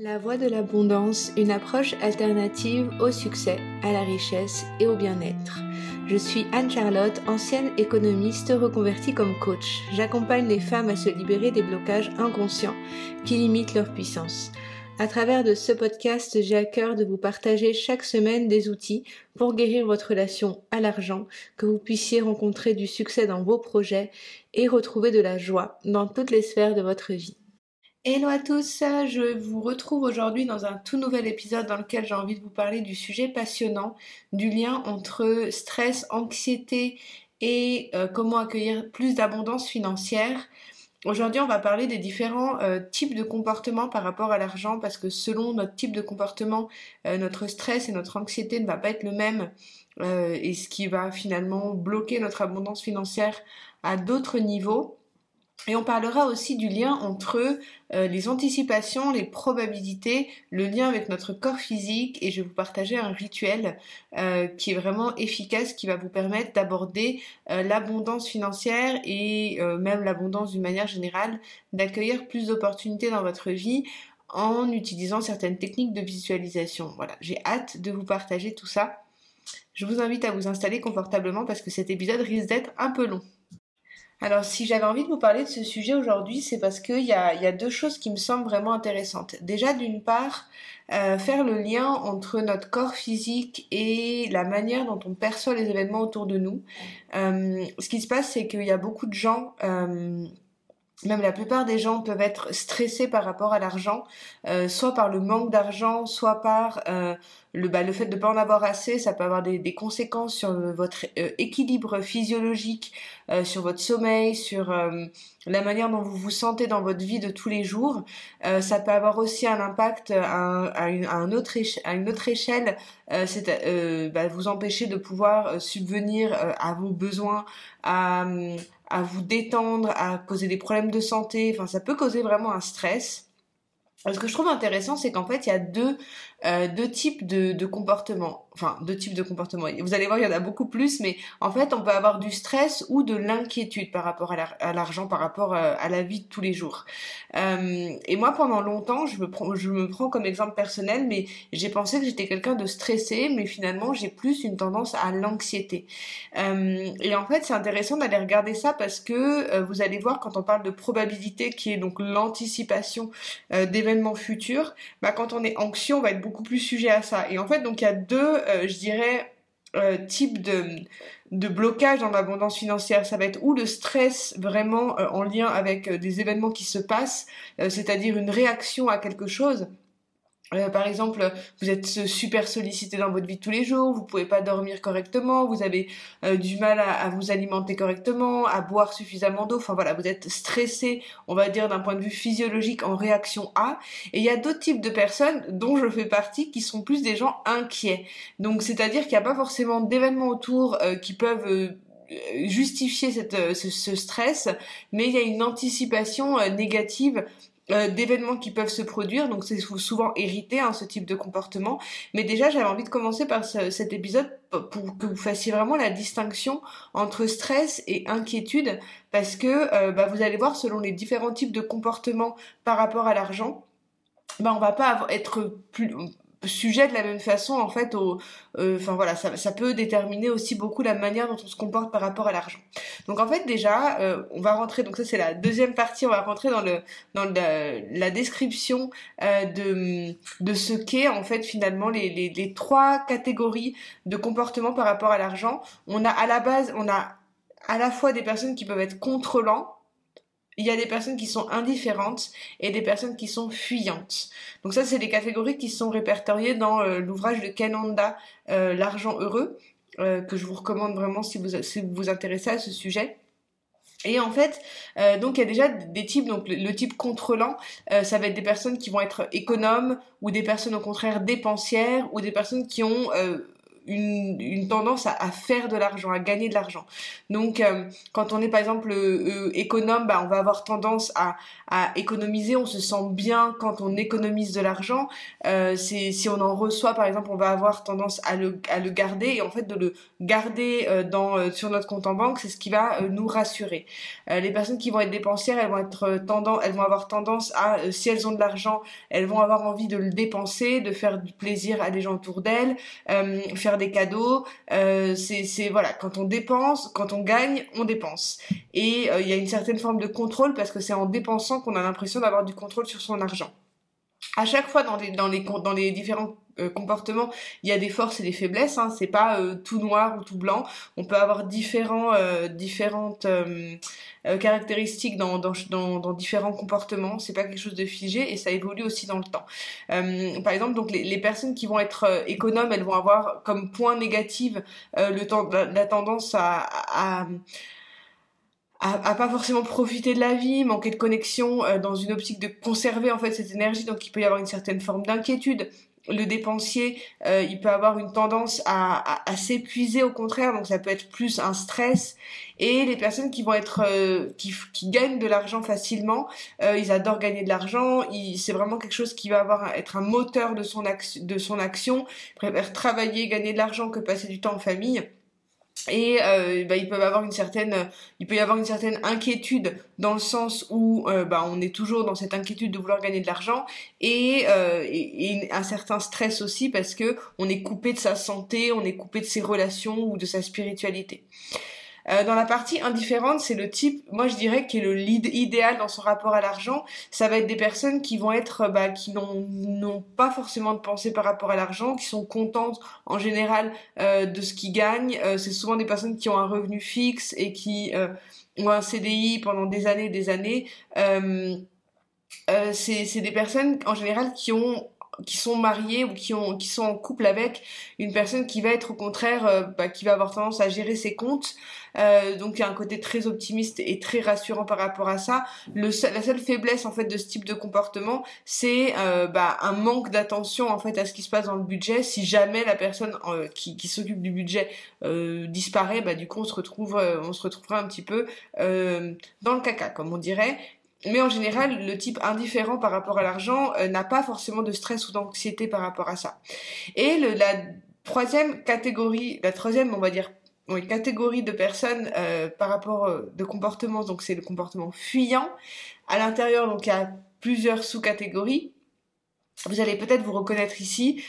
La voie de l'abondance, une approche alternative au succès, à la richesse et au bien-être. Je suis Anne-Charlotte, ancienne économiste reconvertie comme coach. J'accompagne les femmes à se libérer des blocages inconscients qui limitent leur puissance. À travers de ce podcast, j'ai à cœur de vous partager chaque semaine des outils pour guérir votre relation à l'argent, que vous puissiez rencontrer du succès dans vos projets et retrouver de la joie dans toutes les sphères de votre vie. Hello à tous, je vous retrouve aujourd'hui dans un tout nouvel épisode dans lequel j'ai envie de vous parler du sujet passionnant, du lien entre stress, anxiété et euh, comment accueillir plus d'abondance financière. Aujourd'hui, on va parler des différents euh, types de comportements par rapport à l'argent parce que selon notre type de comportement, euh, notre stress et notre anxiété ne va pas être le même et ce qui va finalement bloquer notre abondance financière à d'autres niveaux. Et on parlera aussi du lien entre euh, les anticipations, les probabilités, le lien avec notre corps physique et je vais vous partager un rituel euh, qui est vraiment efficace, qui va vous permettre d'aborder euh, l'abondance financière et même l'abondance d'une manière générale, d'accueillir plus d'opportunités dans votre vie en utilisant certaines techniques de visualisation. Voilà, j'ai hâte de vous partager tout ça. Je vous invite à vous installer confortablement parce que cet épisode risque d'être un peu long. Alors si j'avais envie de vous parler de ce sujet aujourd'hui, c'est parce qu'il y a, y a deux choses qui me semblent vraiment intéressantes. Déjà d'une part, euh, faire le lien entre notre corps physique et la manière dont on perçoit les événements autour de nous. Euh, ce qui se passe, c'est qu'il y a beaucoup de gens... Euh, même la plupart des gens peuvent être stressés par rapport à l'argent, euh, soit par le manque d'argent, soit par euh, le, bah, le fait de ne pas en avoir assez. Ça peut avoir des, des conséquences sur votre euh, équilibre physiologique, euh, sur votre sommeil, sur la manière dont vous vous sentez dans votre vie de tous les jours. ça peut avoir aussi un impact à, à, une, à, autre une autre échelle, c'est bah, vous empêcher de pouvoir subvenir à vos besoins, à à vous détendre, à causer des problèmes de santé. Enfin, ça peut causer vraiment un stress. Ce que je trouve intéressant, c'est qu'en fait, il y a deux, euh, deux types de, de comportements enfin deux types de comportements. Vous allez voir, il y en a beaucoup plus, mais en fait, on peut avoir du stress ou de l'inquiétude par rapport à l'argent, par rapport euh, à, la vie de tous les jours. Euh, et moi, pendant longtemps, je me prends, comme exemple personnel, mais j'ai pensé que j'étais quelqu'un de stressé, mais finalement, j'ai plus une tendance à l'anxiété. Euh, et en fait, c'est intéressant d'aller regarder ça parce que vous allez voir quand on parle de probabilité, qui est donc l'anticipation d'événements futurs, bah quand on est anxieux, on va être beaucoup plus sujet à ça. Et en fait, donc il y a deux je dirais, euh, type de, de blocage dans l'abondance financière. Ça va être ou le stress vraiment euh, en lien avec des événements qui se passent, c'est-à-dire une réaction à quelque chose euh, par exemple, vous êtes super sollicité dans votre vie tous les jours, vous pouvez pas dormir correctement, vous avez euh, du mal à, vous alimenter correctement, à boire suffisamment d'eau. Enfin voilà, vous êtes stressé, on va dire d'un point de vue physiologique en réaction à. Et il y a d'autres types de personnes dont je fais partie qui sont plus des gens inquiets. Donc c'est-à-dire qu'il n'y a pas forcément d'événements autour euh, qui peuvent justifier cette, ce, ce, stress, mais il y a une anticipation négative euh, d'événements qui peuvent se produire, donc c'est souvent hérité hein, ce type de comportement. Mais déjà, j'avais envie de commencer par cet épisode pour que vous fassiez vraiment la distinction entre stress et inquiétude, parce que euh, bah, vous allez voir selon les différents types de comportements par rapport à l'argent, bah, on va pas être plus sujet de la même façon en fait au euh, enfin voilà ça, peut déterminer aussi beaucoup la manière dont on se comporte par rapport à l'argent. Donc en fait déjà euh, on va rentrer donc ça c'est la deuxième partie on va rentrer dans le dans la description euh, de de ce qu'est en fait finalement les, les, les trois catégories de comportement par rapport à l'argent. On a à la base on a à la fois des personnes qui peuvent être contrôlants il y a des personnes qui sont indifférentes et des personnes qui sont fuyantes. Donc ça, c'est des catégories qui sont répertoriées dans euh, l'ouvrage de Ken euh, L'argent heureux, euh, que je vous recommande vraiment si vous, si vous intéressez à ce sujet. Et en fait, donc il y a déjà des types, donc le, type contrôlant, ça va être des personnes qui vont être économes ou des personnes au contraire dépensières ou des personnes qui ont une, tendance à, faire de l'argent, à gagner de l'argent. Donc quand on est par exemple économe, bah, on va avoir tendance à, économiser, on se sent bien quand on économise de l'argent. si on en reçoit par exemple, on va avoir tendance à le, garder et en fait de le garder sur notre compte en banque, c'est ce qui va nous rassurer. les personnes qui vont être dépensières, elles vont être tendance, elles vont avoir tendance à si elles ont de l'argent, elles vont avoir envie de le dépenser, de faire du plaisir à des gens autour d'elles, euh, des cadeaux. Euh, c'est voilà, quand on dépense, quand on gagne, on dépense. Et euh, il y a une certaine forme de contrôle parce que c'est en dépensant qu'on a l'impression d'avoir du contrôle sur son argent. À chaque fois dans les, dans les, dans les différents euh, comportement, il y a des forces et des faiblesses. Hein. C'est pas euh, tout noir ou tout blanc. On peut avoir différents, euh, différentes caractéristiques dans, dans, dans, différents comportements. C'est pas quelque chose de figé et ça évolue aussi dans le temps. par exemple, donc les, personnes qui vont être économes, elles vont avoir comme point négatif le temps, la, tendance à, à à, pas forcément profiter de la vie, manquer de connexion dans une optique de conserver en fait cette énergie, donc il peut y avoir une certaine forme d'inquiétude, le dépensier, euh, il peut avoir une tendance à, à, s'épuiser au contraire, donc ça peut être plus un stress. Et les personnes qui vont être euh, qui, qui, gagnent de l'argent facilement, euh, ils adorent gagner de l'argent. C'est vraiment quelque chose qui va avoir être un moteur de son action, de son action. Préfèrent travailler, gagner de l'argent que passer du temps en famille et euh, bah, ils peuvent avoir une certaine il peut y avoir une certaine inquiétude dans le sens où euh, bah, on est toujours dans cette inquiétude de vouloir gagner de l'argent et, euh, et, un certain stress aussi parce que on est coupé de sa santé on est coupé de ses relations ou de sa spiritualité euh, dans la partie indifférente, c'est le type, moi je dirais, qui est le lead idéal dans son rapport à l'argent. Ça va être des personnes qui vont être, bah, qui n'ont pas forcément de pensée par rapport à l'argent, qui sont contentes en général euh, de ce qu'ils gagnent. Euh, c'est souvent des personnes qui ont un revenu fixe et qui ont un CDI pendant des années et des années. c'est des personnes en général qui ont qui sont mariés ou qui ont qui sont en couple avec une personne qui va être au contraire euh, bah, qui va avoir tendance à gérer ses comptes. Euh, donc il y a un côté très optimiste et très rassurant par rapport à ça. Le la seule faiblesse en fait de ce type de comportement c'est euh, bah, un manque d'attention en fait à ce qui se passe dans le budget. Si jamais la personne euh, qui, qui s'occupe du budget euh, disparaît bah du coup on se retrouve on se retrouvera un petit peu dans le caca comme on dirait mais en général, le type indifférent par rapport à l'argent euh, n'a pas forcément de stress ou d'anxiété par rapport à ça. Et le, la troisième catégorie, la troisième, on va dire, oui, catégorie de personnes euh, par rapport euh, de comportement, donc c'est le comportement fuyant. À l'intérieur, donc il y a plusieurs sous-catégories. Vous allez peut-être vous reconnaître ici.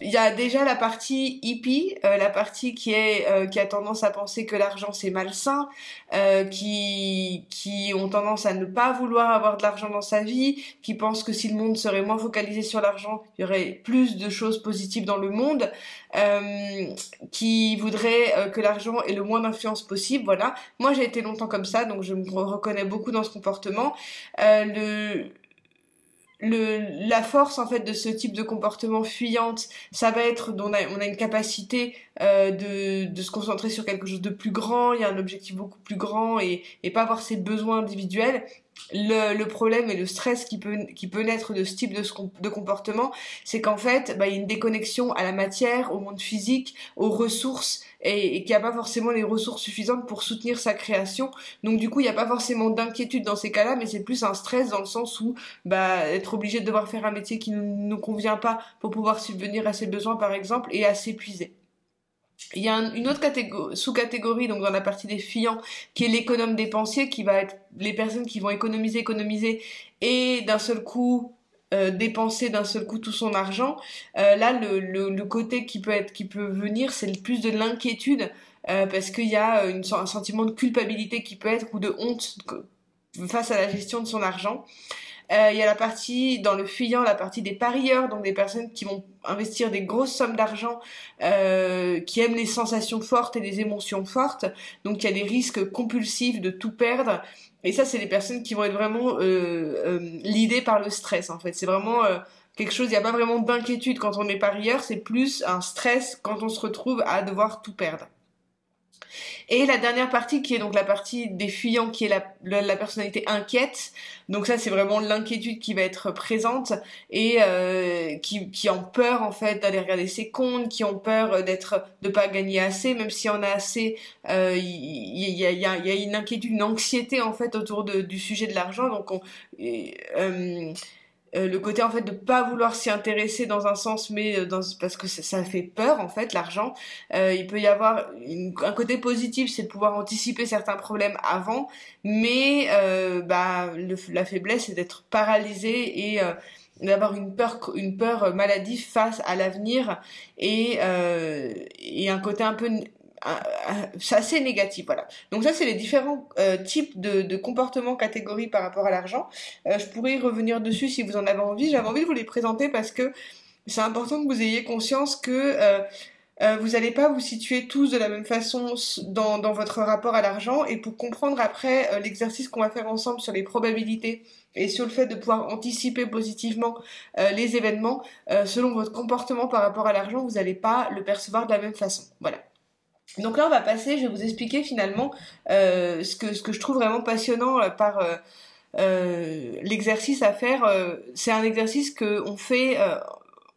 Euh, il y a déjà la partie hippie, euh, la partie qui est euh, qui a tendance à penser que l'argent c'est malsain, euh, qui qui ont tendance à ne pas vouloir avoir de l'argent dans sa vie, qui pensent que si le monde serait moins focalisé sur l'argent, il y aurait plus de choses positives dans le monde, qui voudraient que l'argent ait le moins d'influence possible. Voilà. Moi j'ai été longtemps comme ça, donc je me reconnais beaucoup dans ce comportement. le la force en fait de ce type de comportement fuyante, ça va être on a, on a une capacité euh, de, de se concentrer sur quelque chose de plus grand, il y a un objectif beaucoup plus grand et, et pas avoir ses besoins individuels. Le, le, problème et le stress qui peut, qui peut naître de ce type de, de comportement, c'est qu'en fait, bah, il y a une déconnexion à la matière, au monde physique, aux ressources et, et qu'il n'y a pas forcément les ressources suffisantes pour soutenir sa création. Donc du coup, il n'y a pas forcément d'inquiétude dans ces cas-là, mais c'est plus un stress dans le sens où bah, être obligé de devoir faire un métier qui ne nous convient pas pour pouvoir subvenir à ses besoins, par exemple, et à s'épuiser. Il y a une autre sous-catégorie, donc dans la partie des fiants, qui est l'économe dépensier, qui va être les personnes qui vont économiser, économiser, et d'un seul coup euh, dépenser d'un seul coup tout son argent. Euh, là, le, côté qui peut venir, c'est le plus de l'inquiétude euh, parce qu'il y a un sentiment de culpabilité qui peut être ou de honte face à la gestion de son argent. Il y a la partie dans le fuyant, la partie des parieurs, donc des personnes qui vont investir des grosses sommes d'argent, qui aiment les sensations fortes et les émotions fortes. Donc il y a des risques compulsifs de tout perdre et ça, c'est les personnes qui vont être vraiment euh, euh, par le stress, en fait. C'est vraiment euh, quelque chose, il n'y a pas vraiment d'inquiétude quand on est parieur, c'est plus un stress quand on se retrouve à devoir tout perdre. Et la dernière partie qui est donc la partie des fuyants, qui est la, la, personnalité inquiète. Donc ça c'est vraiment l'inquiétude qui va être présente et euh, qui, qui ont peur en fait d'aller regarder ses comptes, qui ont peur d'être de pas gagner assez, même si on a assez, euh, il y, y, a, y, a, une inquiétude, une anxiété en fait autour de, du sujet de l'argent. Donc on, euh, euh, le côté en fait de pas vouloir s'y intéresser dans un sens mais euh, dans, parce que ça, fait peur en fait l'argent. Euh, il peut y avoir un côté positif c'est de pouvoir anticiper certains problèmes avant mais bah la faiblesse c'est d'être paralysé et d'avoir une peur une peur maladive face à l'avenir et et un côté un peu c'est assez négatif, voilà. Donc ça, c'est les différents euh, types de, comportements, catégories par rapport à l'argent. Euh, je pourrais y revenir dessus si vous en avez envie. J'avais envie de vous les présenter parce que c'est important que vous ayez conscience que euh, euh vous n'allez pas vous situer tous de la même façon dans votre rapport à l'argent. Et pour comprendre après l'exercice qu'on va faire ensemble sur les probabilités et sur le fait de pouvoir anticiper positivement les événements, selon votre comportement par rapport à l'argent, vous n'allez pas le percevoir de la même façon. Voilà. Donc là, on va passer, je vais vous expliquer finalement euh, ce, que, je trouve vraiment passionnant euh, par euh, l'exercice à faire. c'est un exercice qu'on fait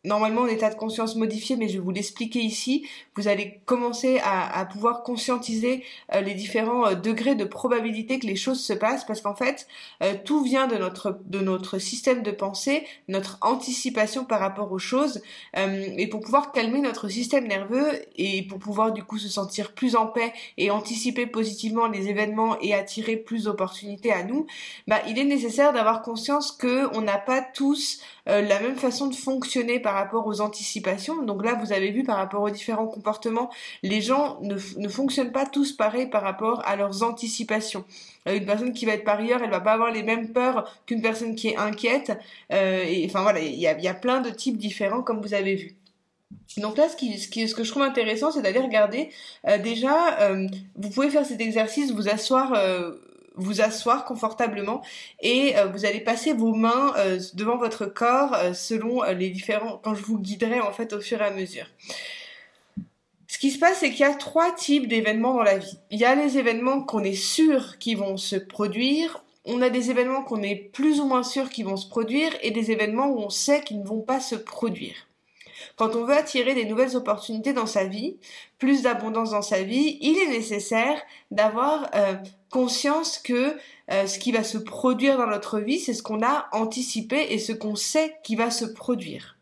normalement en état de conscience modifié, mais je vais vous l'expliquer ici. Vous allez commencer à, pouvoir conscientiser euh, les différents euh, degrés de probabilité que les choses se passent, parce qu'en fait, euh, tout vient de notre de notre système de pensée, notre anticipation par rapport aux choses, et pour pouvoir calmer notre système nerveux et pour pouvoir du coup se sentir plus en paix et anticiper positivement les événements et attirer plus d'opportunités à nous, bah il est nécessaire d'avoir conscience que on n'a pas tous la même façon de fonctionner rapport aux anticipations. Donc là, vous avez vu par rapport aux différents comportements, les gens ne, ne fonctionnent pas tous pareil par rapport à leurs anticipations. Euh, une personne qui va être parieur, elle va pas avoir les mêmes peurs qu'une personne qui est inquiète. Euh, et enfin voilà, il y a, plein de types différents comme vous avez vu. Donc là, ce, qui, ce, ce que je trouve intéressant, c'est d'aller regarder. Euh, déjà, vous pouvez faire cet exercice, vous asseoir vous asseoir confortablement et euh, vous allez passer vos mains euh, devant votre corps euh, selon les différents quand je vous guiderai en fait au fur et à mesure. Ce qui se passe, c'est qu'il y a trois types d'événements dans la vie. Il y a les événements qu'on est sûr qui vont se produire, on a des événements qu'on est plus ou moins sûr qui vont se produire et des événements où on sait qu'ils ne vont pas se produire. Quand on veut attirer des nouvelles opportunités dans sa vie, plus d'abondance dans sa vie, il est nécessaire d'avoir conscience que euh, ce qui va se produire dans notre vie, c'est ce qu'on a anticipé et ce qu'on sait qui va se produire.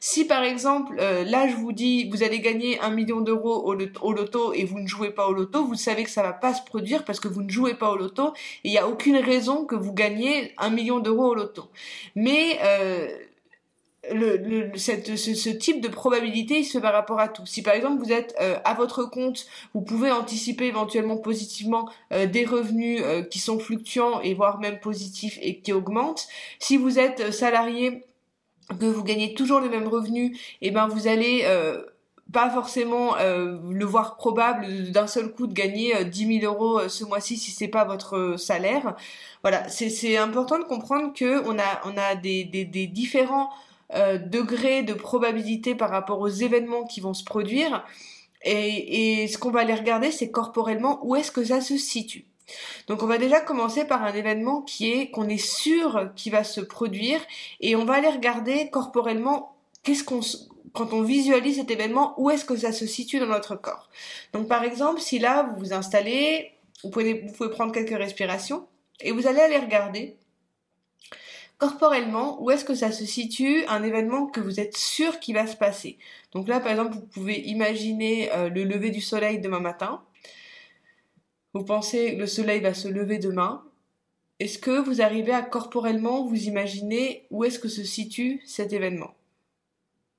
Si par exemple, euh, là je vous dis, vous allez gagner un million d'euros au, loto et vous ne jouez pas au loto, vous savez que ça va pas se produire parce que vous ne jouez pas au loto et il n'y a aucune raison que vous gagnez un million d'euros au loto. Mais euh, le, cette, ce, type de probabilité il se fait par rapport à tout. Si par exemple vous êtes euh, à votre compte, vous pouvez anticiper éventuellement positivement euh, des revenus euh, qui sont fluctuants et voire même positifs et qui augmentent. Si vous êtes salarié, que vous gagnez toujours les mêmes revenus, et eh ben vous allez pas forcément le voir probable d'un seul coup de gagner 10 000 euros ce mois-ci si c'est pas votre salaire. Voilà, c'est important de comprendre que on a on a des, des, des différents euh, degré de probabilité par rapport aux événements qui vont se produire. Et, et ce qu'on va aller regarder, c'est corporellement où est-ce que ça se situe. Donc on va déjà commencer par un événement qui est qu'on est sûr qui va se produire et on va aller regarder corporellement qu'est-ce qu'on quand on visualise cet événement, où est-ce que ça se situe dans notre corps. Donc par exemple, si là vous vous installez, vous pouvez, vous pouvez prendre quelques respirations et vous allez aller regarder corporellement, où est-ce que ça se situe un événement que vous êtes sûr qu'il va se passer? Donc là, par exemple, vous pouvez imaginer euh, le lever du soleil demain matin. Vous pensez que le soleil va se lever demain. Est-ce que vous arrivez à corporellement vous imaginer où est-ce que se situe cet événement?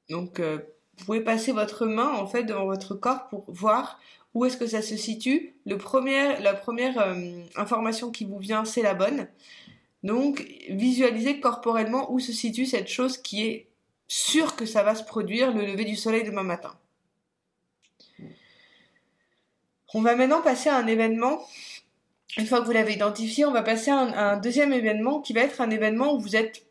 Donc, euh, vous pouvez passer votre main en fait devant votre corps pour voir où est-ce que ça se situe. La première euh, information qui vous vient, c'est la bonne. Donc, visualisez corporellement où se situe cette chose qui est sûre que ça va se produire le lever du soleil demain matin. On va maintenant passer à un événement. Une fois que vous l'avez identifié, on va passer à un, deuxième événement qui va être un événement où vous n'êtes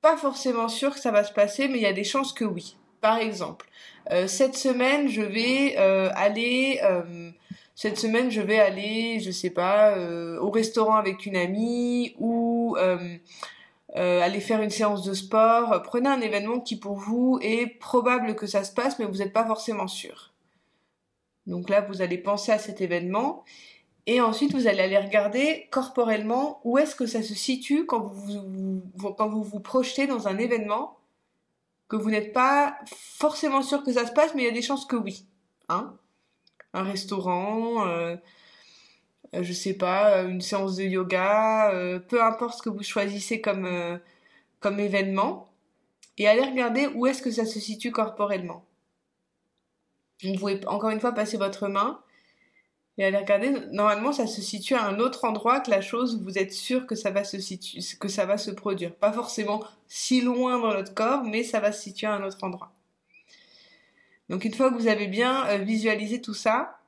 pas forcément sûr que ça va se passer, mais il y a des chances que oui. Par exemple, euh, cette semaine, je vais euh, aller euh, cette semaine je vais aller, je sais pas, au restaurant avec une amie ou aller faire une séance de sport. Prenez un événement qui pour vous est probable que ça se passe, mais vous n'êtes pas forcément sûr. Donc là, vous allez penser à cet événement et ensuite, vous allez aller regarder corporellement où est-ce que ça se situe quand vous vous, quand vous vous projetez dans un événement que vous n'êtes pas forcément sûr que ça se passe, mais il y a des chances que oui. Hein un restaurant, euh, euh je sais pas, une séance de yoga, euh, peu importe ce que vous choisissez comme, euh, comme événement, et allez regarder où est-ce que ça se situe corporellement. Vous pouvez encore une fois passer votre main et allez regarder, normalement, ça se situe à un autre endroit que la chose où vous êtes sûr que ça va se que ça va se produire. Pas forcément si loin dans notre corps, mais ça va se situer à un autre endroit. Donc une fois que vous avez bien euh, visualisé tout ça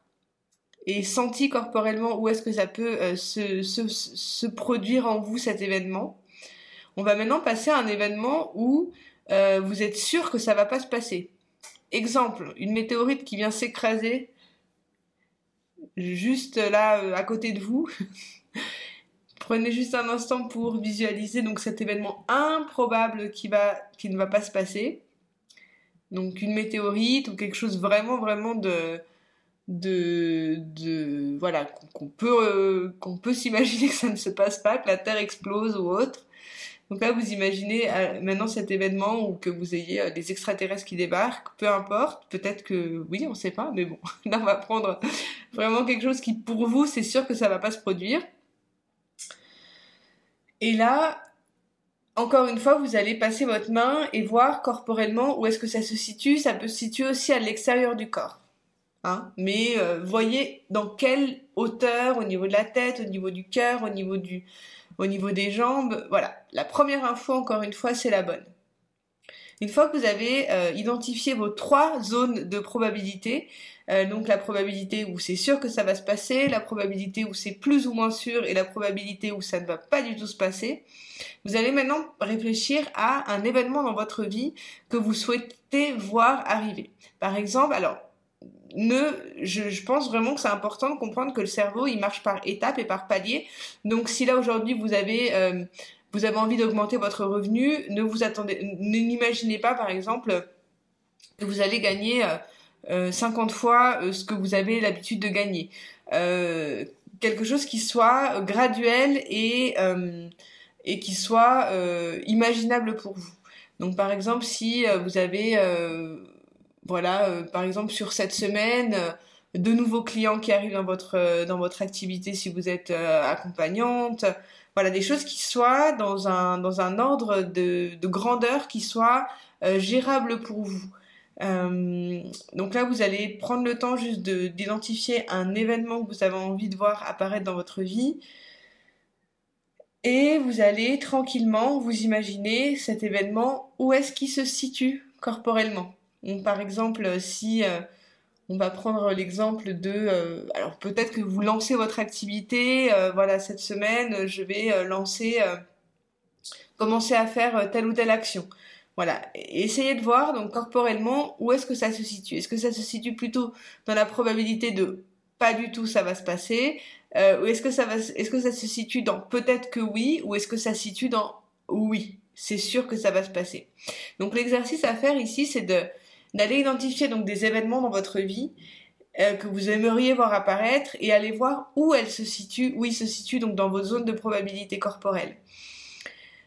et senti corporellement où est-ce que ça peut euh, se, produire en vous cet événement, on va maintenant passer à un événement où euh, vous êtes sûr que ça va pas se passer. Exemple, une météorite qui vient s'écraser juste là à côté de vous. Prenez juste un instant pour visualiser donc cet événement improbable qui ne va pas se passer. Donc une météorite ou quelque chose vraiment vraiment de de, de voilà qu'on peut euh, qu'on peut s'imaginer que ça ne se passe pas, que la Terre explose ou autre. Donc là, vous imaginez euh, maintenant cet événement ou que vous ayez euh, des extraterrestres qui débarquent, peu importe, peut-être que oui, on ne sait pas, mais bon, là on va prendre vraiment quelque chose qui pour vous, c'est sûr que ça va pas se produire. Et là, encore une fois, vous allez passer votre main et voir corporellement où est-ce que ça se situe. Ça peut se situer aussi à l'extérieur du corps. Hein mais euh, voyez dans quelle hauteur, au niveau de la tête, au niveau du cœur, au niveau du, au niveau des jambes. Voilà, la première info, encore une fois, c'est la bonne. Une fois que vous avez euh, identifié vos trois zones de probabilité, euh, donc la probabilité où c'est sûr que ça va se passer, la probabilité où c'est plus ou moins sûr et la probabilité où ça ne va pas du tout se passer, vous allez maintenant réfléchir à un événement dans votre vie que vous souhaitez voir arriver. Par exemple, alors ne, je, pense vraiment que c'est important de comprendre que le cerveau, il marche par étapes et par paliers. Donc, si là aujourd'hui vous avez, euh, vous avez envie d'augmenter votre revenu, ne vous attendez, n'imaginez pas par exemple que vous allez gagner euh, 50 euh, fois euh, ce que vous avez l'habitude de gagner. quelque chose qui soit graduel et et qui soit imaginable pour vous. Donc, par exemple, si vous avez voilà, euh, par exemple sur cette semaine, euh, de nouveaux clients qui arrivent dans votre euh, dans votre activité si vous êtes accompagnante. Voilà, des choses qui soient dans un ordre de, de grandeur qui soit gérable pour vous. donc là, vous allez prendre le temps juste d'identifier un événement que vous avez envie de voir apparaître dans votre vie. Et vous allez tranquillement vous imaginer cet événement, où est-ce qu'il se situe corporellement? Par exemple, si euh, on va prendre l'exemple de, euh, alors peut-être que vous lancez votre activité, euh, voilà, cette semaine, je vais lancer, commencer à faire telle ou telle action. Voilà, essayez de voir donc corporellement où est-ce que ça se situe? Est-ce que ça se situe plutôt dans la probabilité de pas du tout ça va se passer, ou est-ce que ça se situe dans peut-être que oui, ou est-ce que ça se situe dans oui, c'est sûr que ça va se passer. Donc l'exercice à faire ici, c'est de d'aller identifier donc des événements dans votre vie euh, que vous aimeriez voir apparaître et aller voir où se où ils se situent donc dans vos zones de probabilité corporelle.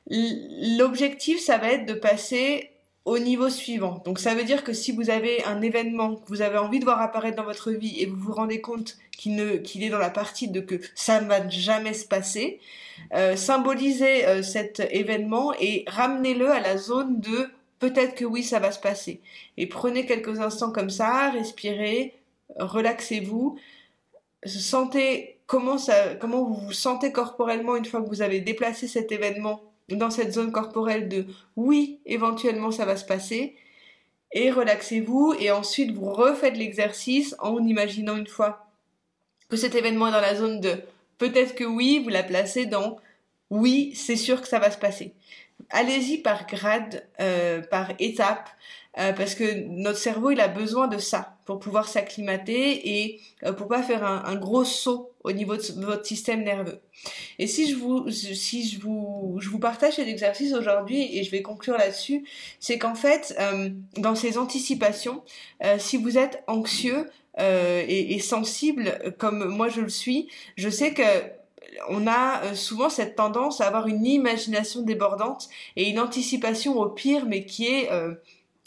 L'objectif, ça va être de passer au niveau suivant. Donc ça veut dire que si vous avez un événement que vous avez envie de voir apparaître dans votre vie et vous vous rendez compte qu'il est dans la partie de que ça ne va jamais se passer, euh, symbolisez euh, cet événement et ramenez-le à la zone de peut-être que oui, ça va se passer. Et prenez quelques instants comme ça, respirez, relaxez-vous, sentez comment vous vous sentez corporellement une fois que vous avez déplacé cet événement dans cette zone corporelle de oui, éventuellement ça va se passer. Et relaxez-vous et ensuite vous refaites l'exercice en imaginant une fois que cet événement est dans la zone de peut-être que oui, vous la placez dans oui, c'est sûr que ça va se passer. Allez-y par grade, par étape. Euh, parce que notre cerveau il a besoin de ça pour pouvoir s'acclimater et euh, pour pas faire un, gros saut au niveau de votre système nerveux. Et si je vous si je vous je vous partage cet exercice aujourd'hui et je vais conclure là-dessus, c'est qu'en fait euh, dans ces anticipations, si vous êtes anxieux et, et sensible comme moi je le suis, je sais que on a souvent cette tendance à avoir une imagination débordante et une anticipation au pire, mais qui est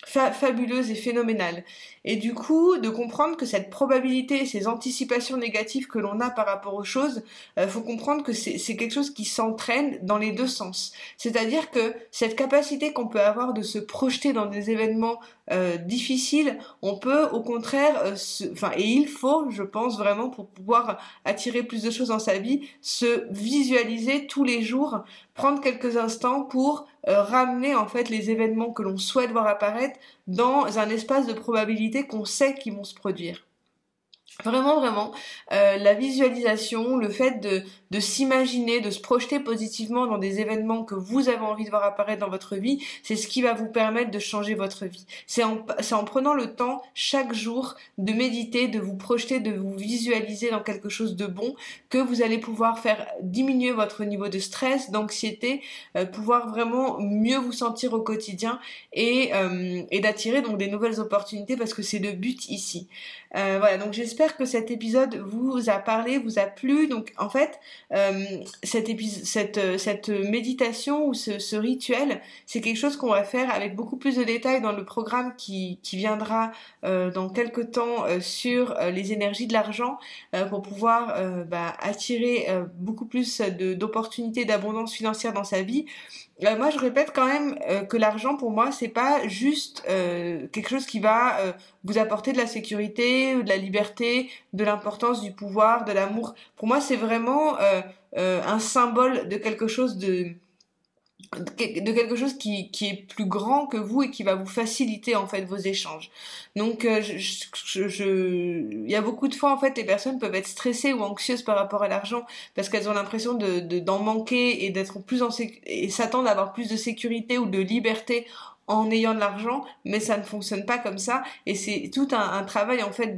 fabuleuse et phénoménale. Et du coup, de comprendre que cette probabilité, ces anticipations négatives que l'on a par rapport aux choses, euh, faut comprendre que c'est quelque chose qui s'entraîne dans les deux sens. C'est-à-dire que cette capacité qu'on peut avoir de se projeter dans des événements euh, difficiles, on peut au contraire, euh, enfin, et il faut, je pense vraiment, pour pouvoir attirer plus de choses dans sa vie, se visualiser tous les jours, prendre quelques instants pour euh, ramener en fait les événements que l'on souhaite voir apparaître dans un espace de probabilité qu'on sait qu'ils vont se produire. Vraiment, vraiment, euh, la visualisation, le fait de, de s'imaginer, de se projeter positivement dans des événements que vous avez envie de voir apparaître dans votre vie, c'est ce qui va vous permettre de changer votre vie. C'est en, en prenant le temps chaque jour de méditer, de vous projeter, de vous visualiser dans quelque chose de bon que vous allez pouvoir faire diminuer votre niveau de stress, d'anxiété, euh, pouvoir vraiment mieux vous sentir au quotidien et, euh, et d'attirer donc des nouvelles opportunités parce que c'est le but ici. Euh, voilà, donc j'espère que cet épisode vous a parlé, vous a plu. Donc en fait, euh, euh, cette méditation ou ce, rituel, c'est quelque chose qu'on va faire avec beaucoup plus de détails dans le programme qui, viendra euh, dans quelques temps sur les énergies de l'argent pour pouvoir bah, attirer beaucoup plus d'opportunités d'abondance financière dans sa vie. Euh, moi, je répète quand même euh, que l'argent, pour moi, c'est pas juste euh, quelque chose qui va vous apporter de la sécurité, de la liberté, de l'importance du pouvoir, de l'amour. Pour moi, c'est vraiment un symbole de quelque chose de de quelque chose qui, qui, est plus grand que vous et qui va vous faciliter en fait vos échanges. Donc euh, je, je, il y a beaucoup de fois en fait les personnes peuvent être stressées ou anxieuses par rapport à l'argent parce qu'elles ont l'impression de d'en manquer et d'être plus en et s'attendent à avoir plus de sécurité ou de liberté en ayant de l'argent, mais ça ne fonctionne pas comme ça. Et c'est tout un, travail en fait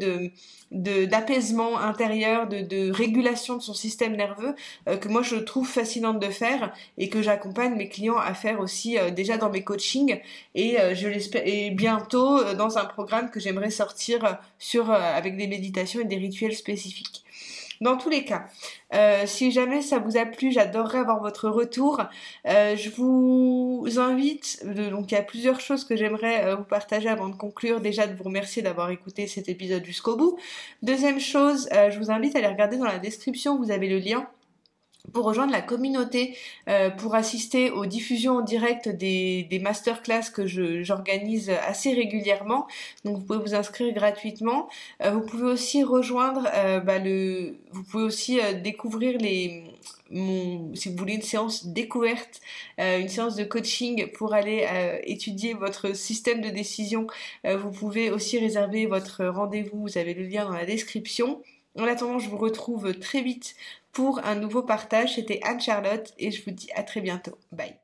d'apaisement intérieur, de, régulation de son système nerveux euh, que moi je trouve fascinante de faire et que j'accompagne mes clients à faire aussi euh, déjà dans mes coachings et euh, je l'espère bientôt dans un programme que j'aimerais sortir sur avec des méditations et des rituels spécifiques. Dans tous les cas, euh, si jamais ça vous a plu, j'adorerais avoir votre retour. Euh, je vous invite, donc il y a plusieurs choses que j'aimerais euh, vous partager avant de conclure. Déjà de vous remercier d'avoir écouté cet épisode jusqu'au bout. Deuxième chose, je vous invite à aller regarder dans la description, vous avez le lien pour rejoindre la communauté, euh, pour assister aux diffusions en direct des, des masterclass que j'organise assez régulièrement. Donc vous pouvez vous inscrire gratuitement. Euh, vous pouvez aussi rejoindre euh, bah, le, vous pouvez aussi découvrir les, mon, si vous voulez une séance découverte, une séance de coaching pour aller étudier votre système de décision. vous pouvez aussi réserver votre rendez-vous. Vous avez le lien dans la description. En attendant, je vous retrouve très vite pour un nouveau partage. C'était Anne-Charlotte et je vous dis à très bientôt. Bye.